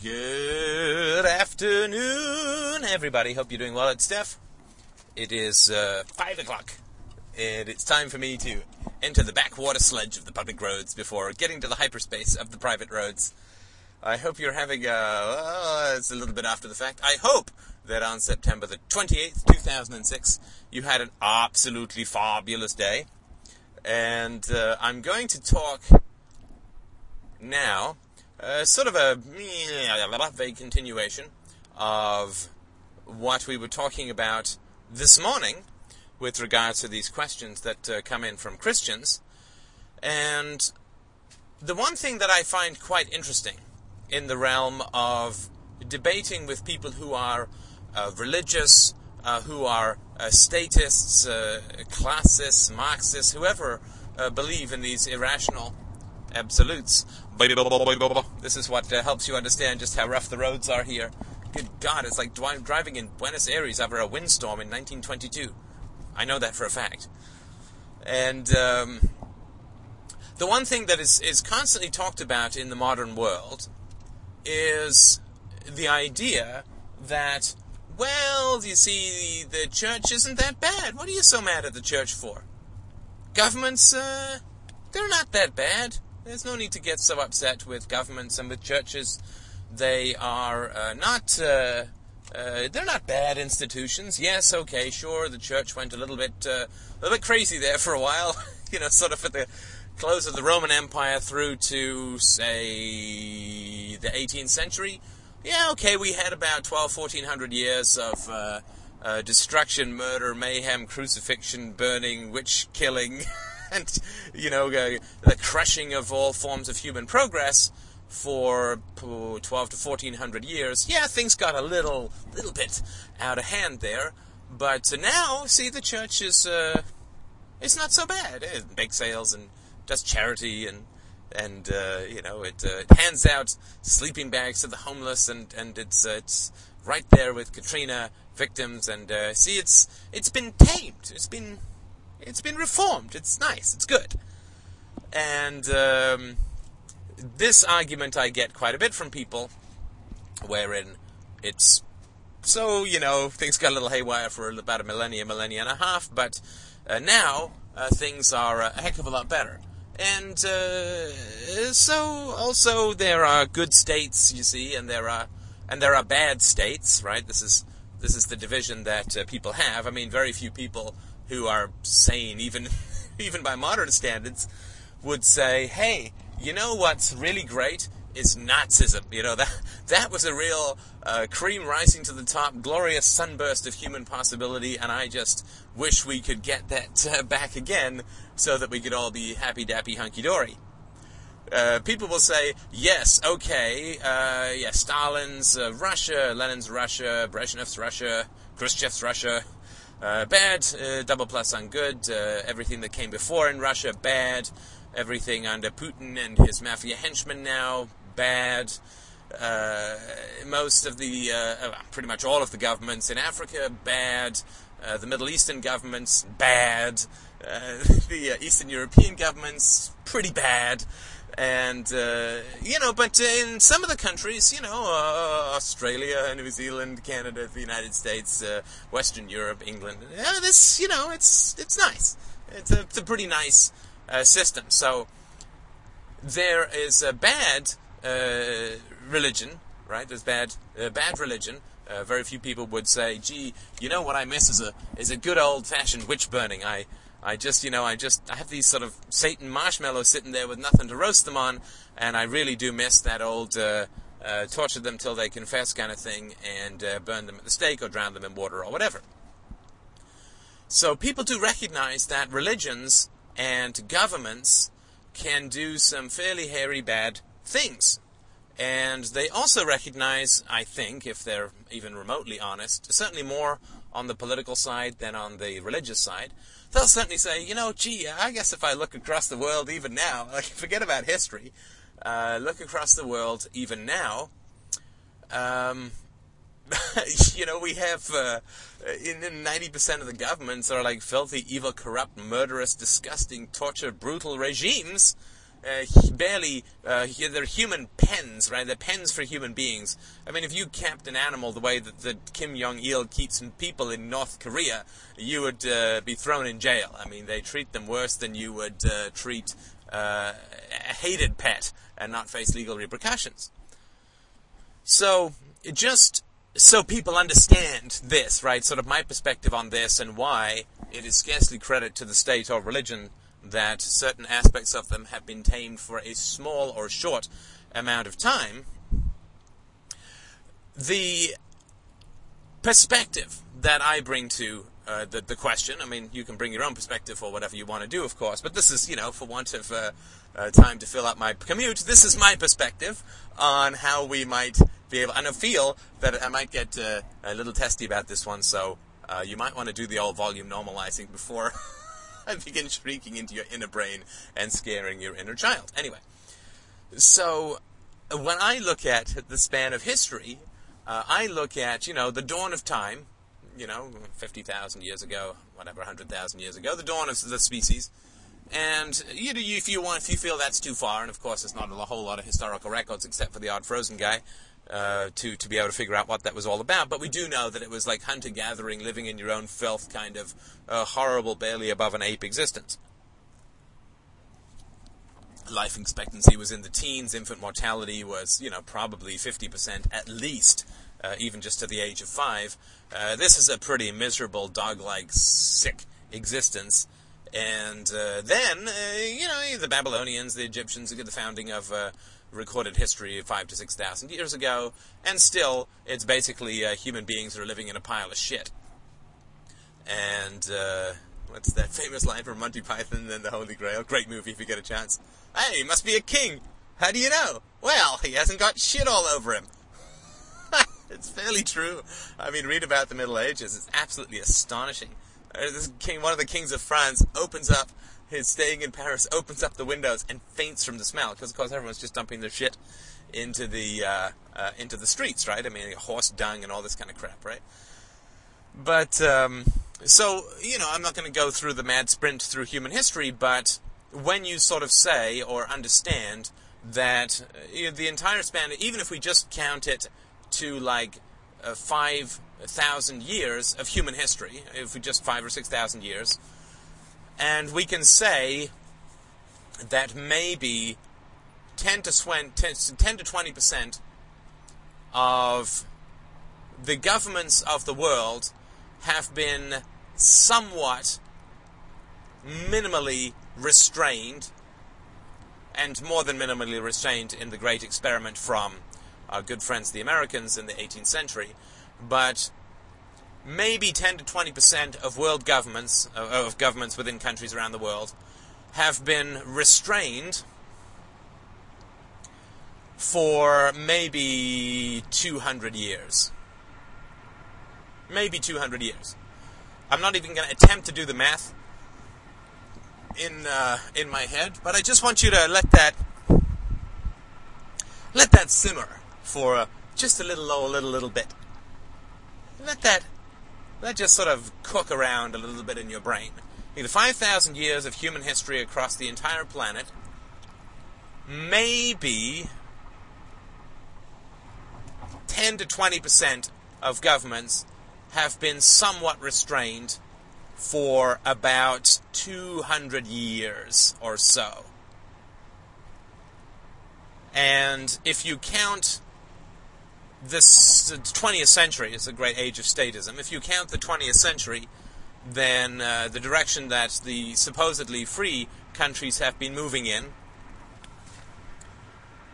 Good afternoon, everybody. Hope you're doing well. It's Steph. It is uh, 5 o'clock, and it's time for me to enter the backwater sludge of the public roads before getting to the hyperspace of the private roads. I hope you're having a. Uh, it's a little bit after the fact. I hope that on September the 28th, 2006, you had an absolutely fabulous day. And uh, I'm going to talk now uh, sort of a vague continuation of what we were talking about this morning with regards to these questions that uh, come in from Christians. And the one thing that I find quite interesting in the realm of debating with people who are uh, religious, uh, who are uh, statists, uh, classists, Marxists, whoever believe in these irrational absolutes. This is what uh, helps you understand just how rough the roads are here. Good God, it's like driving in Buenos Aires over a windstorm in 1922. I know that for a fact. And um, the one thing that is, is constantly talked about in the modern world is the idea that, well, you see, the church isn't that bad. What are you so mad at the church for? Governments, uh, they're not that bad. There's no need to get so upset with governments and with churches. They are uh, not. Uh, uh, they're not bad institutions. Yes, okay, sure. The church went a little bit, uh, a little bit crazy there for a while. you know, sort of at the close of the Roman Empire through to say the 18th century. Yeah, okay, we had about 12, 1400 years of uh, uh, destruction, murder, mayhem, crucifixion, burning, witch killing. and you know uh, the crushing of all forms of human progress for 12 to 1400 years. Yeah, things got a little little bit out of hand there, but now see the church is uh, it's not so bad. It makes sales and does charity and and uh, you know it, uh, hands out sleeping bags to the homeless and and it's uh, it's right there with Katrina victims and uh, see it's it's been tamed. It's been it's been reformed. It's nice. It's good. And um, this argument I get quite a bit from people, wherein it's so you know things got a little haywire for about a millennia, millennia and a half, but uh, now uh, things are a heck of a lot better. And uh, so also there are good states, you see, and there are and there are bad states, right? This is this is the division that uh, people have. I mean, very few people who are sane, even even by modern standards, would say, "Hey, you know what's really great is Nazism. You know that that was a real uh, cream rising to the top, glorious sunburst of human possibility, and I just wish we could get that uh, back again, so that we could all be happy, dappy, hunky dory." Uh, people will say, yes, okay, uh, yeah, Stalin's uh, Russia, Lenin's Russia, Brezhnev's Russia, Khrushchev's Russia, uh, bad, uh, double plus ungood. Uh, everything that came before in Russia, bad. Everything under Putin and his mafia henchmen now, bad. Uh, most of the, uh, uh, pretty much all of the governments in Africa, bad. the Middle Eastern governments, bad. the Eastern European governments, pretty bad and uh, you know, but in some of the countries, you know, uh, Australia, New Zealand, Canada, the United States, uh, Western Europe, England, uh, this, you know, it's it's nice. It's a, it's a pretty nice uh, system. So there is a bad uh, religion, right? There's bad bad religion. very few people would say, "Gee, you know what I miss is a is a good old fashioned witch burning." I I just, you know, I just, I have these sort of Satan marshmallows sitting there with nothing to roast them on, and I really do miss that old uh, uh, torture them till they confess kind of thing, and uh, burn them at the stake or drown them in water or whatever. So people do recognize that religions and governments can do some fairly hairy bad things. And they also recognize, I think, if they're even remotely honest, certainly more on the political side than on the religious side, they'll certainly say, you know, gee, I guess if I look across the world even now, like forget about history, uh, look across the world even now, um, you know, we have uh, in ninety percent of the governments are like filthy, evil, corrupt, murderous, disgusting, torture, brutal regimes. Uh, barely uh, they're human pens, right? They're pens for human beings. I mean, if you kept an animal the way that, that Kim Jong Il keeps people in North Korea, you would uh, be thrown in jail. I mean, they treat them worse than you would uh, treat uh, a hated pet and not face legal repercussions. So, just so people understand this, right? Sort of my perspective on this and why it is scarcely credit to the state or religion that certain aspects of them have been tamed for a small or short amount of time. The perspective that I bring to uh, the, the question, I mean, you can bring your own perspective or whatever you want to do, of course, but this is, you know, for want of uh, uh, time to fill out my commute, this is my perspective on how we might be able, and I feel that I might get uh, a little testy about this one, so uh, you might want to do the old volume normalizing before I begin shrieking into your inner brain and scaring your inner child. Anyway, so when I look at the span of history, uh, I look at, you know, the dawn of time, you know, 50,000 years ago, whatever, 100,000 years ago, the dawn of the species. And you know, if you want, if you feel that's too far, and of course, there's not a whole lot of historical records except for the odd frozen guy, uh, to to be able to figure out what that was all about. But we do know that it was like hunter gathering, living in your own filth, kind of uh, horrible, barely above an ape existence. Life expectancy was in the teens. Infant mortality was, you know, probably 50% at least, uh, even just to the age of five. Uh, this is a pretty miserable, dog-like, sick existence. And uh, then, you know, the Babylonians, the Egyptians, the founding of recorded history five to six thousand years ago, and still, it's basically uh, human beings that are living in a pile of shit. And uh, what's that famous line from Monty Python and the Holy Grail? Great movie if you get a chance. Hey, he must be a king. How do you know? Well, he hasn't got shit all over him. it's fairly true. I mean, read about the Middle Ages. It's absolutely astonishing. Uh, this king, one of the kings of France, opens up his staying in Paris opens up the windows and faints from the smell because, of course, everyone's just dumping their shit into the uh, uh, into the streets, right? I mean, horse dung and all this kind of crap, right? But um, so you know, I'm not going to go through the mad sprint through human history, but when you sort of say or understand that uh, the entire span, even if we just count it to like uh, five thousand years of human history, if we just five or six thousand years and we can say that maybe 10 to 20, 10 to 20 percent of the governments of the world have been somewhat minimally restrained and more than minimally restrained in the great experiment from our good friends the Americans in the 18th century. But maybe 10 to 20 percent of world governments, of governments within countries around the world, have been restrained for maybe 200 years. Maybe 200 years. I'm not even going to attempt to do the math in uh, in my head, but I just want you to let that let that simmer for uh, just a little, a little, little bit. Let that let just sort of cook around a little bit in your brain. The 5,000 years of human history across the entire planet, maybe 10 to 20% of governments have been somewhat restrained for about 200 years or so. And if you count this 20th century is a great age of statism. If you count the 20th century, then uh, the direction that the supposedly free countries have been moving in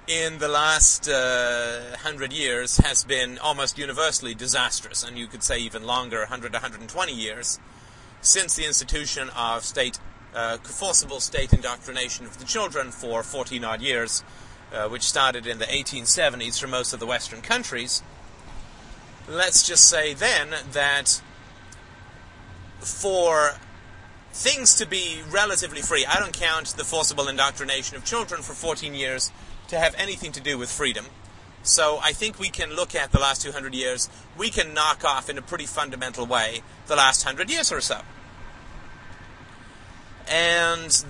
in the last uh, hundred years has been almost universally disastrous, and you could say even longer, 100 120 years, since the institution of state uh, forcible state indoctrination of the children for 14 odd years uh, which started in the 1870s for most of the Western countries, let's just say then that for things to be relatively free, I don't count the forcible indoctrination of children for 14 years to have anything to do with freedom. So I think we can look at the last 200 years, we can knock off in a pretty fundamental way the last 100 years or so. And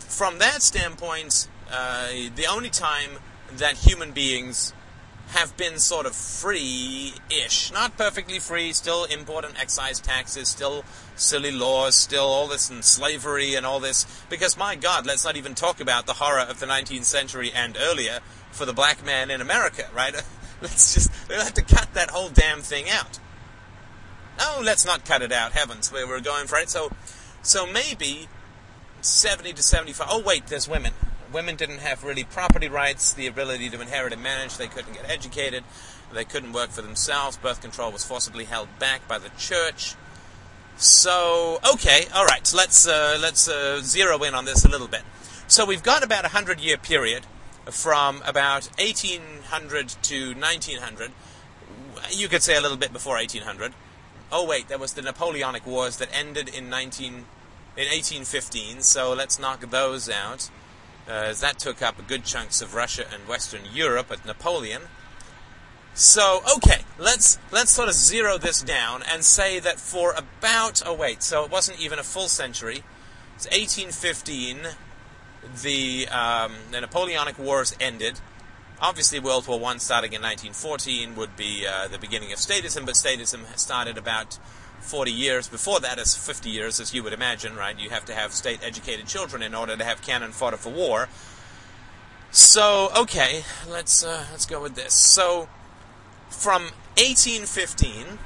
from that standpoint, uh, the only time that human beings have been sort of free-ish, not perfectly free, still import and excise taxes, still silly laws, still all this and slavery and all this. Because my God, let's not even talk about the horror of the 19th century and earlier for the black man in America, right? let's just we'll have to cut that whole damn thing out. No, let's not cut it out. Heavens, where we're going for it. So, so maybe 70 to 75. Oh wait, there's women women didn't have really property rights, the ability to inherit and manage. They couldn't get educated. They couldn't work for themselves. Birth control was forcibly held back by the church. So, okay, all right. Let's uh, let's uh, zero in on this a little bit. So we've got about a hundred year period from about 1800 to 1900. You could say a little bit before 1800. Oh wait, there was the Napoleonic Wars that ended in 19 in 1815. So let's knock those out as that took up good chunks of Russia and Western Europe at Napoleon. So, okay, let's let's sort of zero this down and say that for about oh wait, so it wasn't even a full century. It's 1815. The um, the Napoleonic Wars ended. Obviously, World War One starting in 1914 would be uh, the beginning of statism, but statism started about 40 years. Before that is 50 years, as you would imagine, right? You have to have state educated children in order to have cannon fodder for war. So, okay, let's, uh, let's go with this. So, from 1815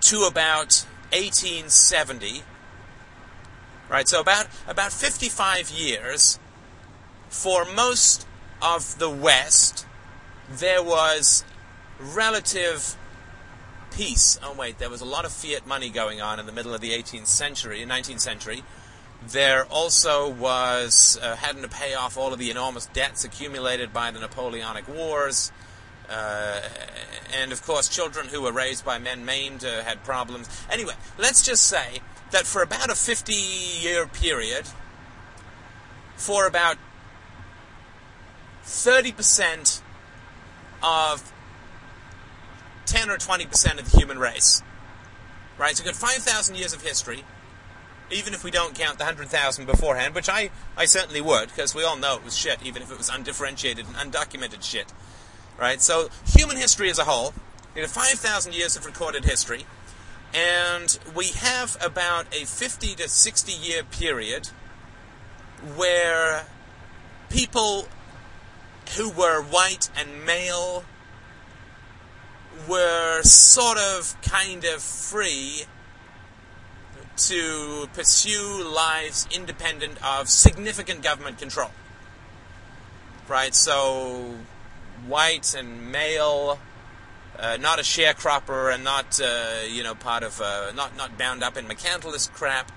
to about 1870, right? So about about 55 years for most of the West, there was relative peace. Oh wait, there was a lot of fiat money going on in the middle of the 18th century, 19th century. There also was uh, having to pay off all of the enormous debts accumulated by the Napoleonic Wars. Uh, and of course, children who were raised by men maimed uh, had problems. Anyway, let's just say that for about a 50 year period, for about 30% of 10 or 20% of the human race. Right? So we've got 5,000 years of history, even if we don't count the 100,000 beforehand, which I, I certainly would, because we all know it was shit, even if it was undifferentiated and undocumented shit. Right? So, human history as a whole, we have 5,000 years of recorded history, and we have about a 50 to 60 year period where people who were white and male were sort of kind of free to pursue lives independent of significant government control. Right? So, white and male, uh, not a sharecropper and not, uh, you know, part of, uh, not, not bound up in mercantilist crap.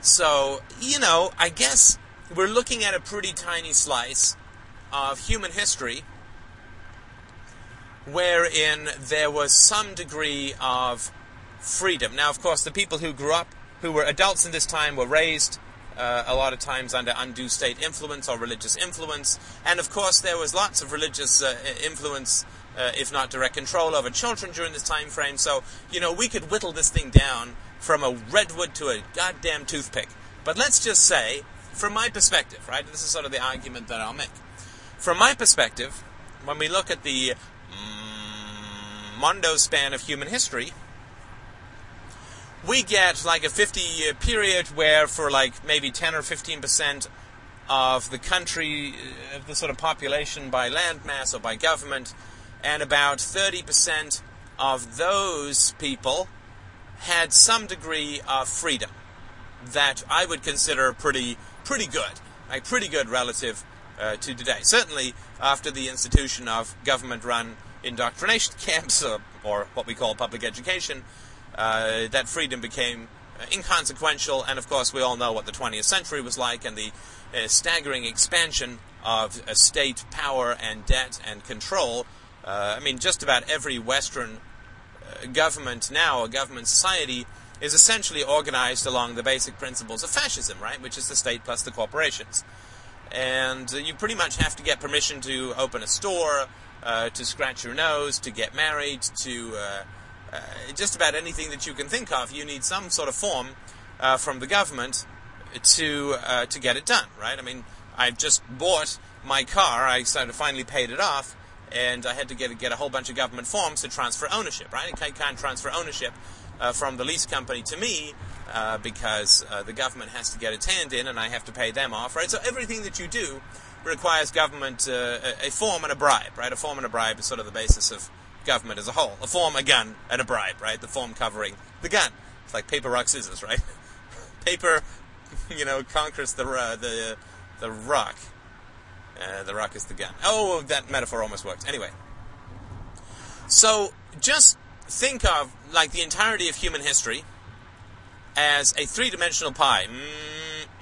So, you know, I guess we're looking at a pretty tiny slice of human history wherein there was some degree of freedom. Now, of course, the people who grew up, who were adults in this time, were raised uh, a lot of times under undue state influence or religious influence, and of course, there was lots of religious uh, influence. Uh, if not direct control over children during this time frame, so you know we could whittle this thing down from a redwood to a goddamn toothpick. But let's just say, from my perspective, right? This is sort of the argument that I'll make. From my perspective, when we look at the mondo span of human history, we get like a 50 year period where for like maybe 10 or 15 percent of the country, of the sort of population by landmass or by government, and about 30 percent of those people had some degree of freedom that I would consider pretty pretty good, like pretty good relative uh, to today. Certainly after the institution of government-run indoctrination camps, or, or what we call public education, uh, that freedom became uh, inconsequential. And of course, we all know what the 20th century was like and the uh, staggering expansion of uh, state power and debt and control. Uh, I mean, just about every Western uh, government now, a government society, is essentially organized along the basic principles of fascism, right? Which is the state plus the corporations. And you pretty much have to get permission to open a store, uh, to scratch your nose, to get married, to uh, uh, just about anything that you can think of. You need some sort of form uh, from the government to uh, to get it done, right? I mean, I've just bought my car. I sort of finally paid it off, and I had to get get a whole bunch of government forms to transfer ownership. Right? I can't transfer ownership uh, from the lease company to me uh, because uh, the government has to get its hand in, and I have to pay them off. Right? So everything that you do requires government uh, a, a form and a bribe. Right? A form and a bribe is sort of the basis of government as a whole. A form, a gun, and a bribe. Right? The form covering the gun. It's like paper, rock, scissors. Right? paper, you know, conquers the uh, the the rock. Uh, the rock is the gun. Oh, that metaphor almost worked. Anyway, so just think of like the entirety of human history as a three-dimensional pie.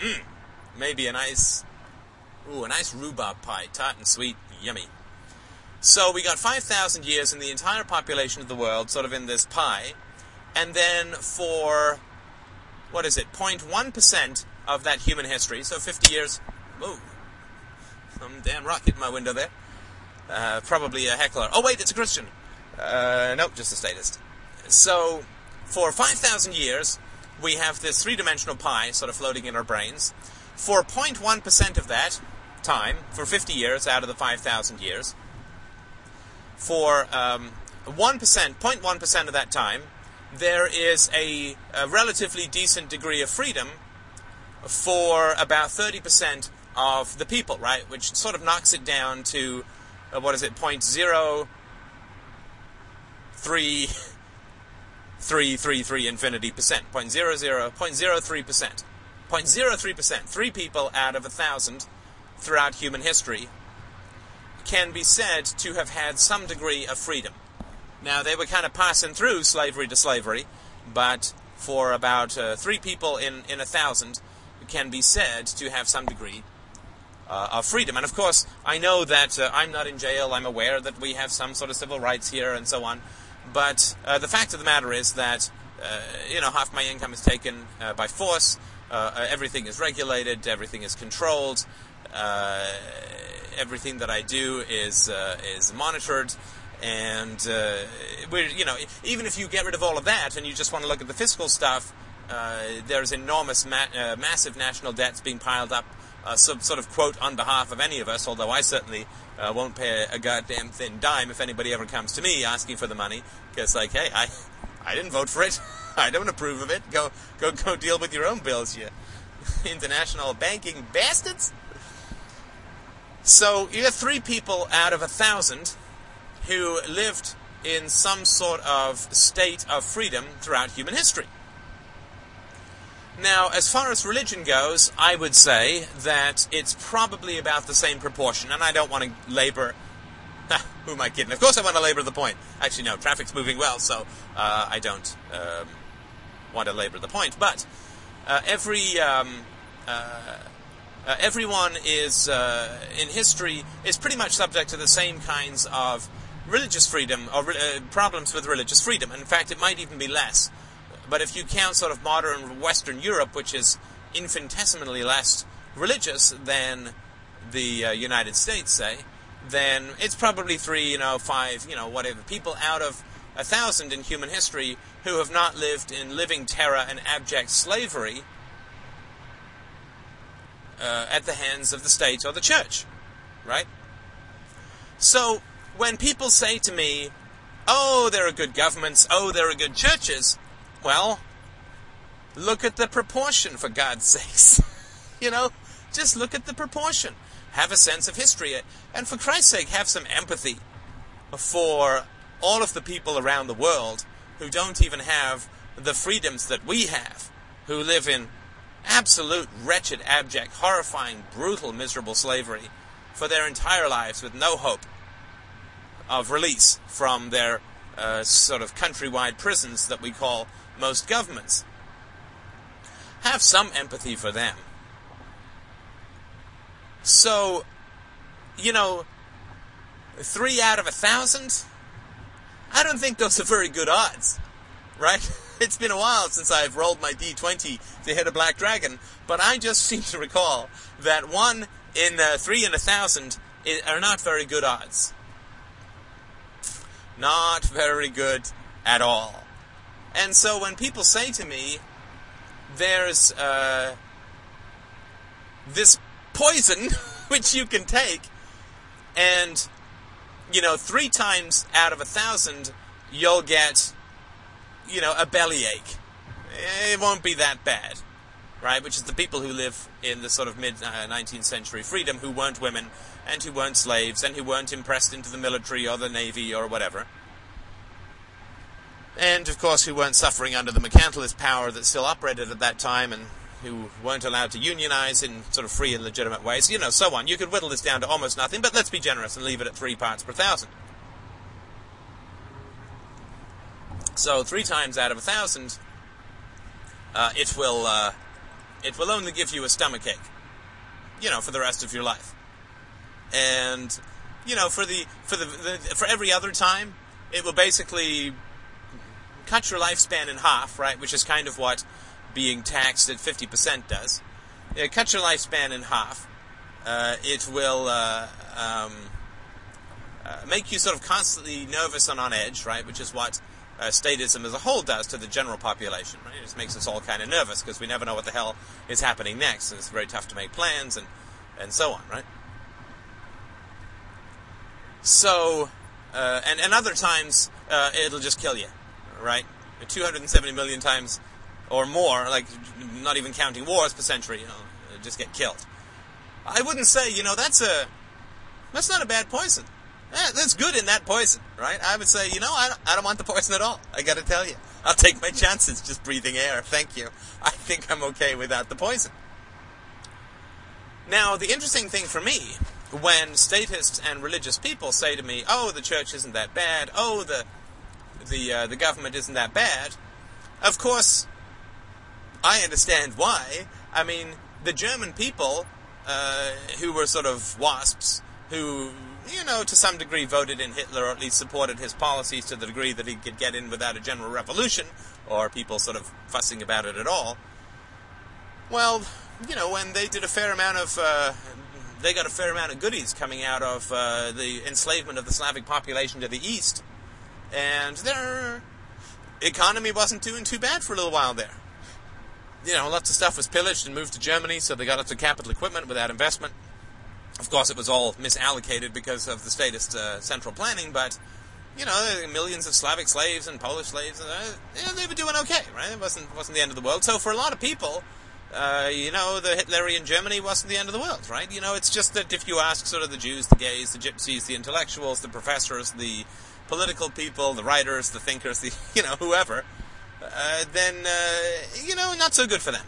Mm-mm. Maybe a nice, ooh, a nice rhubarb pie, tart and sweet, yummy. So we got 5,000 years in the entire population of the world, sort of in this pie, and then for what is it, 0.1% of that human history, so 50 years. Whoa, some damn rocket in my window there. Uh, probably a heckler. Oh wait, it's a Christian. Uh, nope, just a statist. So, for 5,000 years, we have this three-dimensional pie sort of floating in our brains. For 0.1% of that time, for 50 years out of the 5,000 years, for um, 1%, 0.1% of that time, there is a, a, relatively decent degree of freedom for about 30% of the people, right? Which sort of knocks it down to, uh, what is it, 0.03 333 infinity percent, 0.00, 0.03 percent. 0.03 percent, three people out of a thousand throughout human history can be said to have had some degree of freedom. Now, they were kind of passing through slavery to slavery, but for about uh, three people in, in a thousand can be said to have some degree uh, of freedom. And of course, I know that uh, I'm not in jail, I'm aware that we have some sort of civil rights here and so on. But uh, the fact of the matter is that uh, you know half my income is taken uh, by force. Uh, everything is regulated. Everything is controlled. everything that I do is is monitored. And we're you know even if you get rid of all of that and you just want to look at the fiscal stuff, there's enormous, ma- massive national debts being piled up uh, some sort of quote on behalf of any of us, although I certainly uh, won't pay a, goddamn thin dime if anybody ever comes to me asking for the money, because like, hey, I, I didn't vote for it, I don't approve of it. Go, go, go, deal with your own bills, you international banking bastards. So you have three people out of a thousand who lived in some sort of state of freedom throughout human history. Now, as far as religion goes, I would say that it's probably about the same proportion, and I don't want to labor. who am I kidding? Of course, I want to labor the point. Actually, no, traffic's moving well, so uh, I don't um, want to labor the point. But uh, every um, uh, uh everyone is uh, in history is pretty much subject to the same kinds of religious freedom or uh, problems with religious freedom. In fact, it might even be less. But if you count sort of modern Western Europe, which is infinitesimally less religious than the uh, United States, say, then it's probably three, you know, five, you know, whatever people out of a thousand in human history who have not lived in living terror and abject slavery uh, at the hands of the state or the church, right? So when people say to me, "Oh, there are good governments. Oh, there are good churches," Well, look at the proportion, for God's sakes. you know, just look at the proportion. Have a sense of history. And for Christ's sake, have some empathy for all of the people around the world who don't even have the freedoms that we have, who live in absolute, wretched, abject, horrifying, brutal, miserable slavery for their entire lives with no hope of release from their uh, sort of countrywide prisons that we call most governments. Have some empathy for them. So, you know, three out of a thousand? I don't think those are very good odds, right? It's been a while since I've rolled my d20 to hit a black dragon, but I just seem to recall that one in uh, three in a thousand are not very good odds. Not very good at all. And so when people say to me, there's uh, this poison which you can take, and you know, three times out of a thousand, you'll get, you know, a bellyache. It won't be that bad, right? Which is the people who live in the sort of mid uh, 19th century freedom who weren't women and who weren't slaves and who weren't impressed into the military or the navy or whatever. And of course, who weren't suffering under the mercantilist power that still operated at that time and who weren't allowed to unionize in sort of free and legitimate ways, you know, so on. You could whittle this down to almost nothing, but let's be generous and leave it at three parts per thousand. So three times out of a thousand, uh, it will uh, it will only give you a stomach ache, you know, for the rest of your life. And you know, for the for the, the for every other time, it will basically cut your lifespan in half, right? Which is kind of what being taxed at 50% does. It cuts your lifespan in half. Uh, it will uh, um, uh, make you sort of constantly nervous and on edge, right? Which is what uh, statism as a whole does to the general population, right? It just makes us all kind of nervous because we never know what the hell is happening next, and it's very tough to make plans and, and so on, right? So, uh, and, and other times, uh, it'll just kill you, right? 270 million times or more, like not even counting wars per century, you know, just get killed. I wouldn't say, you know, that's a that's not a bad poison. Eh, that's good in that poison, right? I would say, you know, I don't, I don't want the poison at all. I got to tell you, I'll take my chances just breathing air. Thank you. I think I'm okay without the poison. Now, the interesting thing for me, when statists and religious people say to me, "Oh, the church isn't that bad. Oh, the the uh, the government isn't that bad," of course, I understand why. I mean, the German people, uh, who were sort of wasps, who, you know, to some degree voted in Hitler or at least supported his policies to the degree that he could get in without a general revolution, or people sort of fussing about it at all. Well, you know, when they did a fair amount of, uh, they got a fair amount of goodies coming out of uh, the enslavement of the Slavic population to the east, and their economy wasn't doing too bad for a little while there you know, lots of stuff was pillaged and moved to Germany, so they got lots of capital equipment without investment. Of course, it was all misallocated because of the statist uh, central planning, but you know, millions of Slavic slaves and Polish slaves, uh, were doing okay, right? It wasn't wasn't the end of the world. So for a lot of people, uh, you know, the Hitlerian Germany wasn't the end of the world, right? You know, it's just that if you ask sort of the Jews, the gays, the gypsies, the intellectuals, the professors, the political people, the writers, the thinkers, the you know, whoever, uh, then, uh, you know, not so good for them.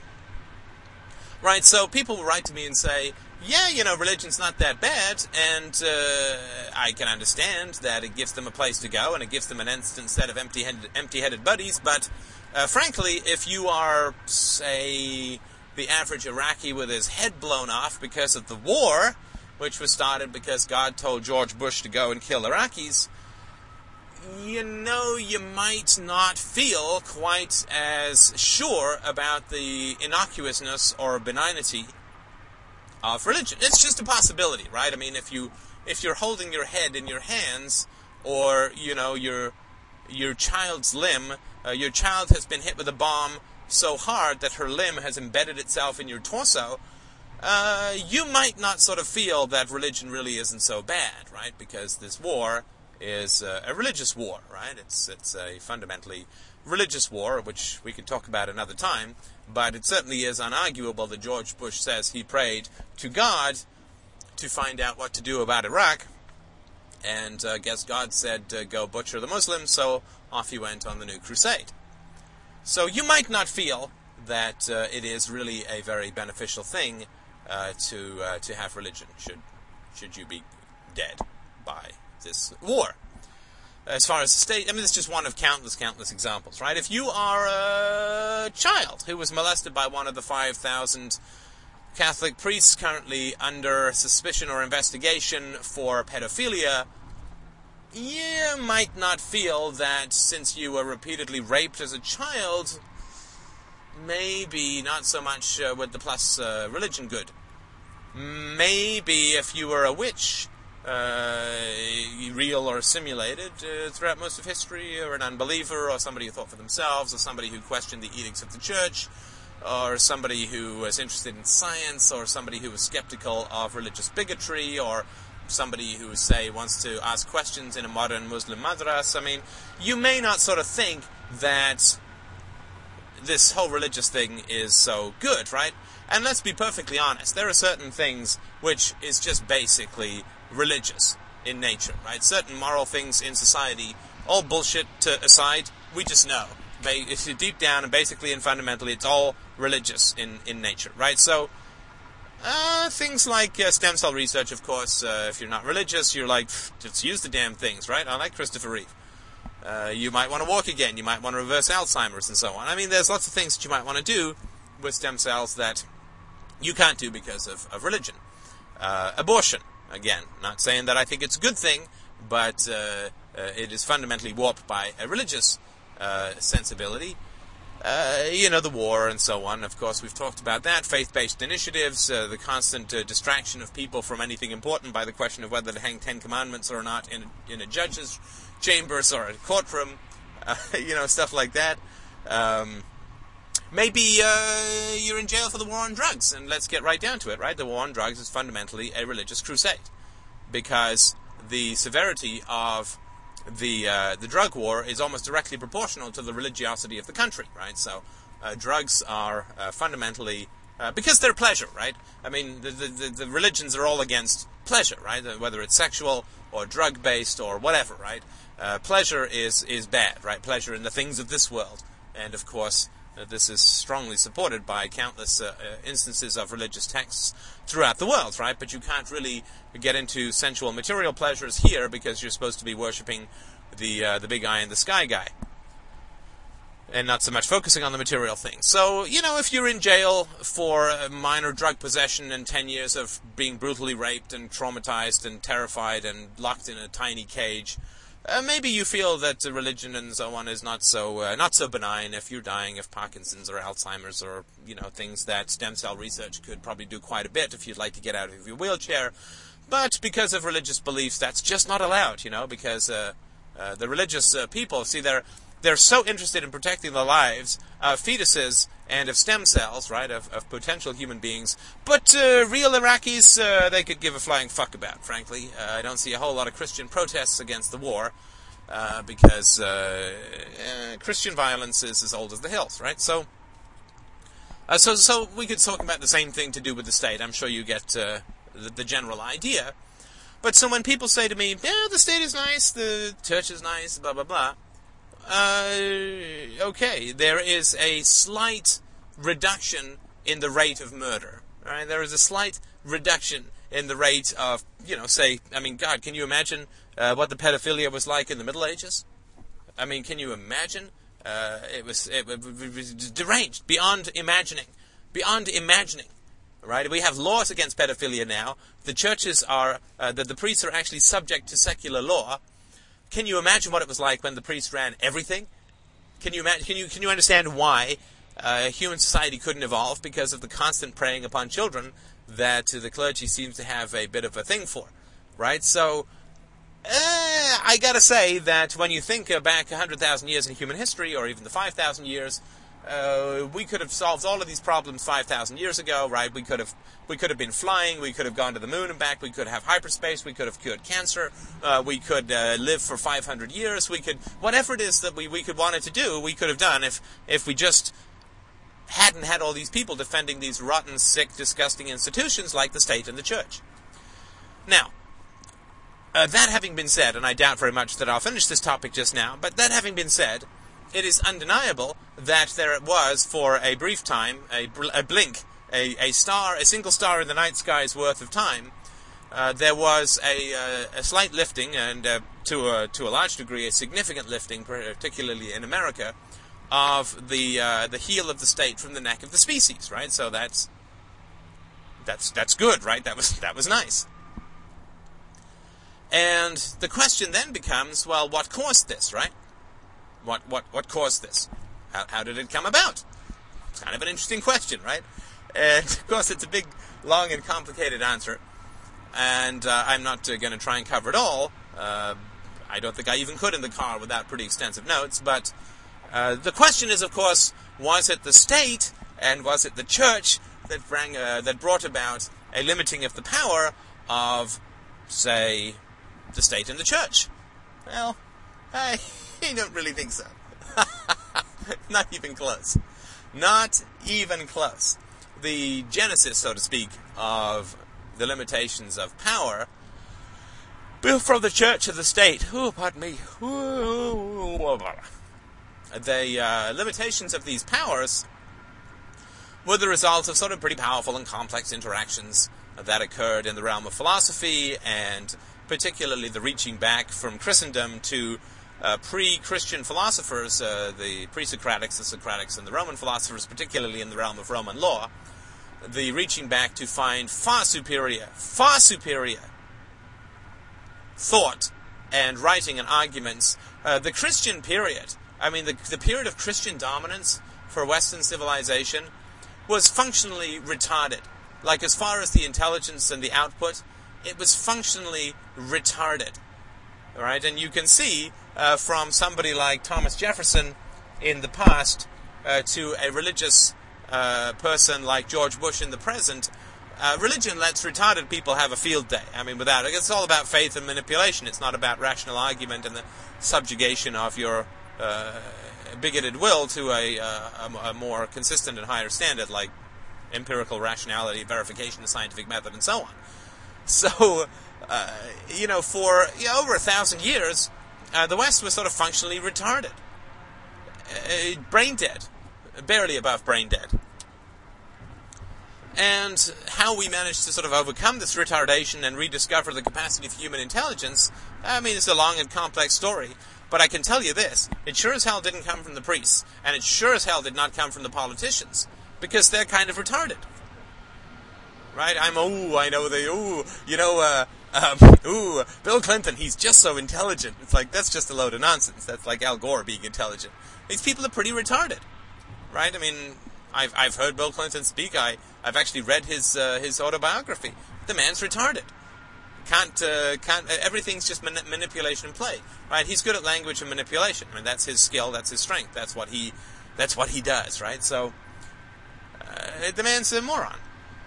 Right, so people will write to me and say, yeah, you know, religion's not that bad, and uh, I can understand that it gives them a place to go and it gives them an instant set of empty-headed, empty-headed buddies, but uh, frankly, if you are, say, the average Iraqi with his head blown off because of the war, which was started because God told George Bush to go and kill Iraqis, you know, you might not feel quite as sure about the innocuousness or benignity of religion. It's just a possibility, right? I mean, if you if you're holding your head in your hands, or you know your your child's limb, uh, your child has been hit with a bomb so hard that her limb has embedded itself in your torso. Uh, you might not sort of feel that religion really isn't so bad, right? Because this war is uh, a religious war, right? It's it's a fundamentally religious war, which we could talk about another time. But it certainly is unarguable that George Bush says he prayed to God to find out what to do about Iraq, and uh, guess God said uh, go butcher the Muslims, so off he went on the new crusade. So you might not feel that uh, it is really a very beneficial thing uh, to uh, to have religion. Should should you be dead by this war. As far as the state, I mean, is just one of countless, countless examples, right? If you are a child who was molested by one of the 5,000 Catholic priests currently under suspicion or investigation for pedophilia, you might not feel that since you were repeatedly raped as a child, maybe not so much uh, with the plus uh, religion good. Maybe if you were a witch real or simulated uh, throughout most of history, or an unbeliever, or somebody who thought for themselves, or somebody who questioned the edicts of the church, or somebody who was interested in science, or somebody who was skeptical of religious bigotry, or somebody who, say, wants to ask questions in a modern Muslim madras. I mean, you may not sort of think that this whole religious thing is so good, right? And let's be perfectly honest, there are certain things which is just basically religious in nature, right? Certain moral things in society, all bullshit to aside, we just know. It's deep down and basically and fundamentally, it's all religious in, in nature, right? So, uh, things like uh, stem cell research, of course, uh, if you're not religious, you're like, just use the damn things, right? I like Christopher Reeve. Uh, you might want to walk again, you might want to reverse Alzheimer's and so on. I mean, there's lots of things that you might want to do with stem cells that you can't do because of, of religion. Uh, abortion, again, not saying that I think it's a good thing, but uh, it is fundamentally warped by a religious sensibility uh, you know, the war and so on. Of course, we've talked about that. Faith based initiatives, uh, the constant uh, distraction of people from anything important by the question of whether to hang Ten Commandments or not in a, in a judge's chambers or a courtroom, uh, you know, stuff like that. Um, maybe uh, you're in jail for the war on drugs, and let's get right down to it, right? The war on drugs is fundamentally a religious crusade because the severity of the uh, the drug war is almost directly proportional to the religiosity of the country, right? So, uh, drugs are uh, fundamentally uh, because they're pleasure, right? I mean, the, the, the religions are all against pleasure, right? Uh, whether it's sexual or drug based or whatever, right? Pleasure is is bad, right? Pleasure in the things of this world, and of course, this is strongly supported by countless uh, uh, instances of religious texts throughout the world, right? But you can't really get into sensual material pleasures here because you're supposed to be worshipping the uh, the big eye in the sky guy, and not so much focusing on the material things. So you know, if you're in jail for minor drug possession and ten years of being brutally raped and traumatized and terrified and locked in a tiny cage uh, maybe you feel that religion and so on is not so uh, not so benign if you're dying of Parkinson's or Alzheimer's or you know things that stem cell research could probably do quite a bit if you'd like to get out of your wheelchair. But because of religious beliefs, that's just not allowed. You know, because uh, uh the religious uh, people see they're they're so interested in protecting the lives of fetuses and of stem cells, right, of, of potential human beings. But uh, real Iraqis, uh, they could give a flying fuck about, frankly. Uh, I don't see a whole lot of Christian protests against the war. Uh, because uh, uh, Christian violence is as old as the hills, right? So, so, so we could talk about the same thing to do with the state. I'm sure you get the, the general idea. But so when people say to me, "Yeah, the state is nice, the church is nice," blah blah blah, uh, okay, there is a slight reduction in the rate of murder. Right? There is a slight reduction in the rate of, you know, say, I mean, God, can you imagine uh, what the pedophilia was like in the Middle Ages? I mean, can you imagine? Uh, it, was, it, it was deranged beyond imagining, beyond imagining. Right? We have laws against pedophilia now. The churches are, uh, the, the priests are actually subject to secular law can you imagine what it was like when the priests ran everything? Can you imagine, can you can you understand why uh, human society couldn't evolve because of the constant preying upon children that the clergy seems to have a bit of a thing for, right? So. Uh, I gotta say that when you think back 100,000 years in human history, or even the 5,000 years, uh, we could have solved all of these problems 5,000 years ago, right? We could have we could have been flying, we could have gone to the moon and back, we could have hyperspace, we could have cured cancer, uh, we could uh, live for 500 years, we could whatever it is that we, we could wanted to do, we could have done if if we just hadn't had all these people defending these rotten, sick, disgusting institutions like the state and the church. Now, uh, that having been said, and I doubt very much that I'll finish this topic just now, but that having been said, it is undeniable that there was for a brief time, a, bl- a blink, a, a, star, a single star in the night sky's worth of time. Uh, there was a, uh, a, slight lifting, and uh, to a to a large degree, a significant lifting, particularly in America, of the uh, the heel of the state from the neck of the species. Right, so that's that's that's good, right? That was that was nice. And the question then becomes, well, what caused this, right? What, what, what caused this? How, how did it come about? It's kind of an interesting question, right? And of course, it's a big, long, and complicated answer. And uh, I'm not uh, going to try and cover it all. Uh, I don't think I even could in the car without pretty extensive notes. But uh, the question is, of course, was it the state And was it the church that, uh, that brought about a limiting of the power of, say, the state and the church? Well, I don't really think so. Not even close. Not even close. The genesis, so to speak, of the limitations of power built from the church and the state. Oh, pardon me. The uh, limitations of these powers were the result of sort of pretty powerful and complex interactions that occurred in the realm of philosophy, and particularly the reaching back from Christendom to uh, pre-Christian philosophers, uh, the pre-Socratics, the Socratics, and the Roman philosophers, particularly in the realm of Roman law, the reaching back to find far superior, far superior thought and writing and arguments. Uh, the Christian period, I mean, the, the period of Christian dominance for Western civilization was functionally retarded. Like, as far as the intelligence and the output, it was functionally retarded. Right? And you can see uh, from somebody like Thomas Jefferson in the past uh, to a religious uh, person like George Bush in the present, uh, religion lets retarded people have a field day. I mean, without it, it's all about faith and manipulation. It's not about rational argument and the subjugation of your uh, bigoted will to a, uh, a, a, more consistent and higher standard, like empirical rationality, verification of scientific method, and so on. So, uh, you know, for you know, over a thousand years, uh, the West was sort of functionally retarded, uh, brain dead, barely above brain dead. And how we managed to sort of overcome this retardation and rediscover the capacity of human intelligence, I mean, it's a long and complex story. But I can tell you this it sure as hell didn't come from the priests, and it sure as hell did not come from the politicians, because they're kind of retarded. Right? I'm, oh, I know they, oh, you know, uh, um, ooh, Bill Clinton, he's just so intelligent. It's like, that's just a load of nonsense. That's like Al Gore being intelligent. These people are pretty retarded. Right? I mean, I've, I've heard Bill Clinton speak. I, I've actually read his uh, his autobiography. The man's retarded. Can't uh, can't. everything's just man- manipulation and play, right? He's good at language and manipulation. I mean, that's his skill. That's his strength. That's what he that's what he does, right? So uh, the man's a moron.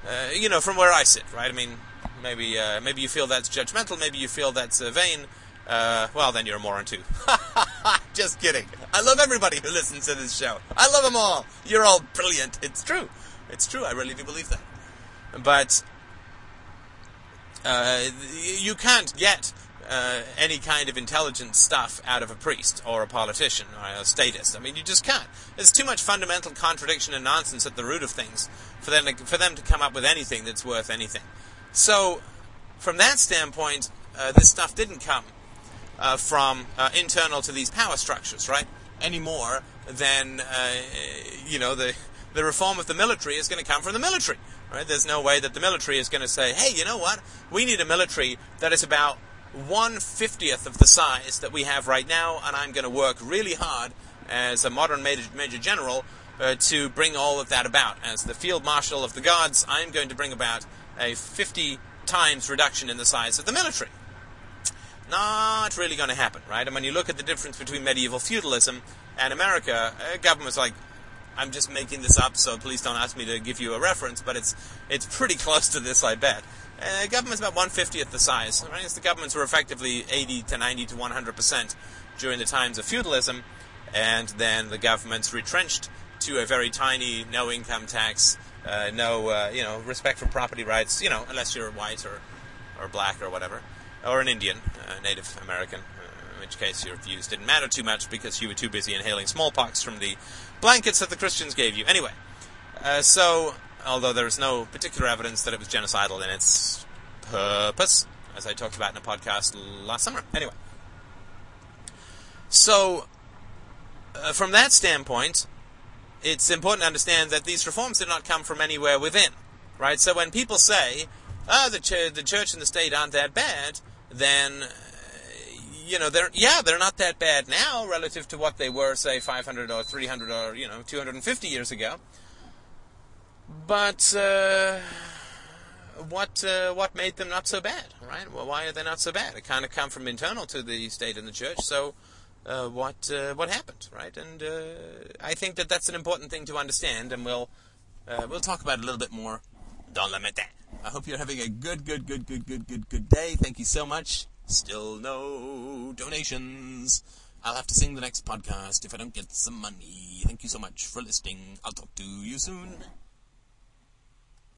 Uh, you know, from where I sit, right? I mean, maybe uh, maybe you feel that's judgmental. Maybe you feel that's uh, vain. Uh, well, then you're a moron too. Just kidding. I love everybody who listens to this show. I love them all. You're all brilliant. It's true. It's true. I really do believe that. But uh, you can't get uh, any kind of intelligent stuff out of a priest or a politician or a statist. I mean, you just can't. There's too much fundamental contradiction and nonsense at the root of things for them to, for them to come up with anything that's worth anything. So, from that standpoint, uh, this stuff didn't come uh, from uh, internal to these power structures, right? Any more than uh, you know the the reform of the military is going to come from the military, right? There's no way that the military is going to say, hey, you know what? We need a military that is about one fiftieth of the size that we have right now, and I'm going to work really hard as a modern major, major general uh, to bring all of that about. As the field marshal of the guards, I'm going to bring about a 50 times reduction in the size of the military. Not really going to happen, right? And when you look at the difference between medieval feudalism and America, uh, government's like, I'm just making this up, so please don't ask me to give you a reference, but it's it's pretty close to this, I bet. Uh, government's about 150th the size. Right? the governments were effectively 80 to 90 to 100 percent during the times of feudalism, and then the governments retrenched to a very tiny, no income tax, uh, no uh, you know respect for property rights. You know, unless you're white or or black or whatever or an Indian, uh, Native American, uh, in which case your views didn't matter too much because you were too busy inhaling smallpox from the blankets that the Christians gave you. Anyway, uh, so, although there is no particular evidence that it was genocidal in its purpose, as I talked about in a podcast last summer. Anyway. So, uh, from that standpoint, it's important to understand that these reforms did not come from anywhere within, right? So when people say, "Ah, oh, the, ch- the church and the state aren't that bad," then you know they're yeah they're not that bad now relative to what they were say 500 or 300 or you know 250 years ago. But uh, what uh, what made them not so bad right? Well why are they not so bad? It kind of come from internal to the state and the church. So uh, what uh, what happened right and uh, I think that that's an important thing to understand and we'll uh, we'll talk about it a little bit more dans le matin. I hope you're having a good, good, good, good, good, good, good day. Thank you so much. Still no donations. I'll have to sing the next podcast if I don't get some money. Thank you so much for listening. I'll talk to you soon.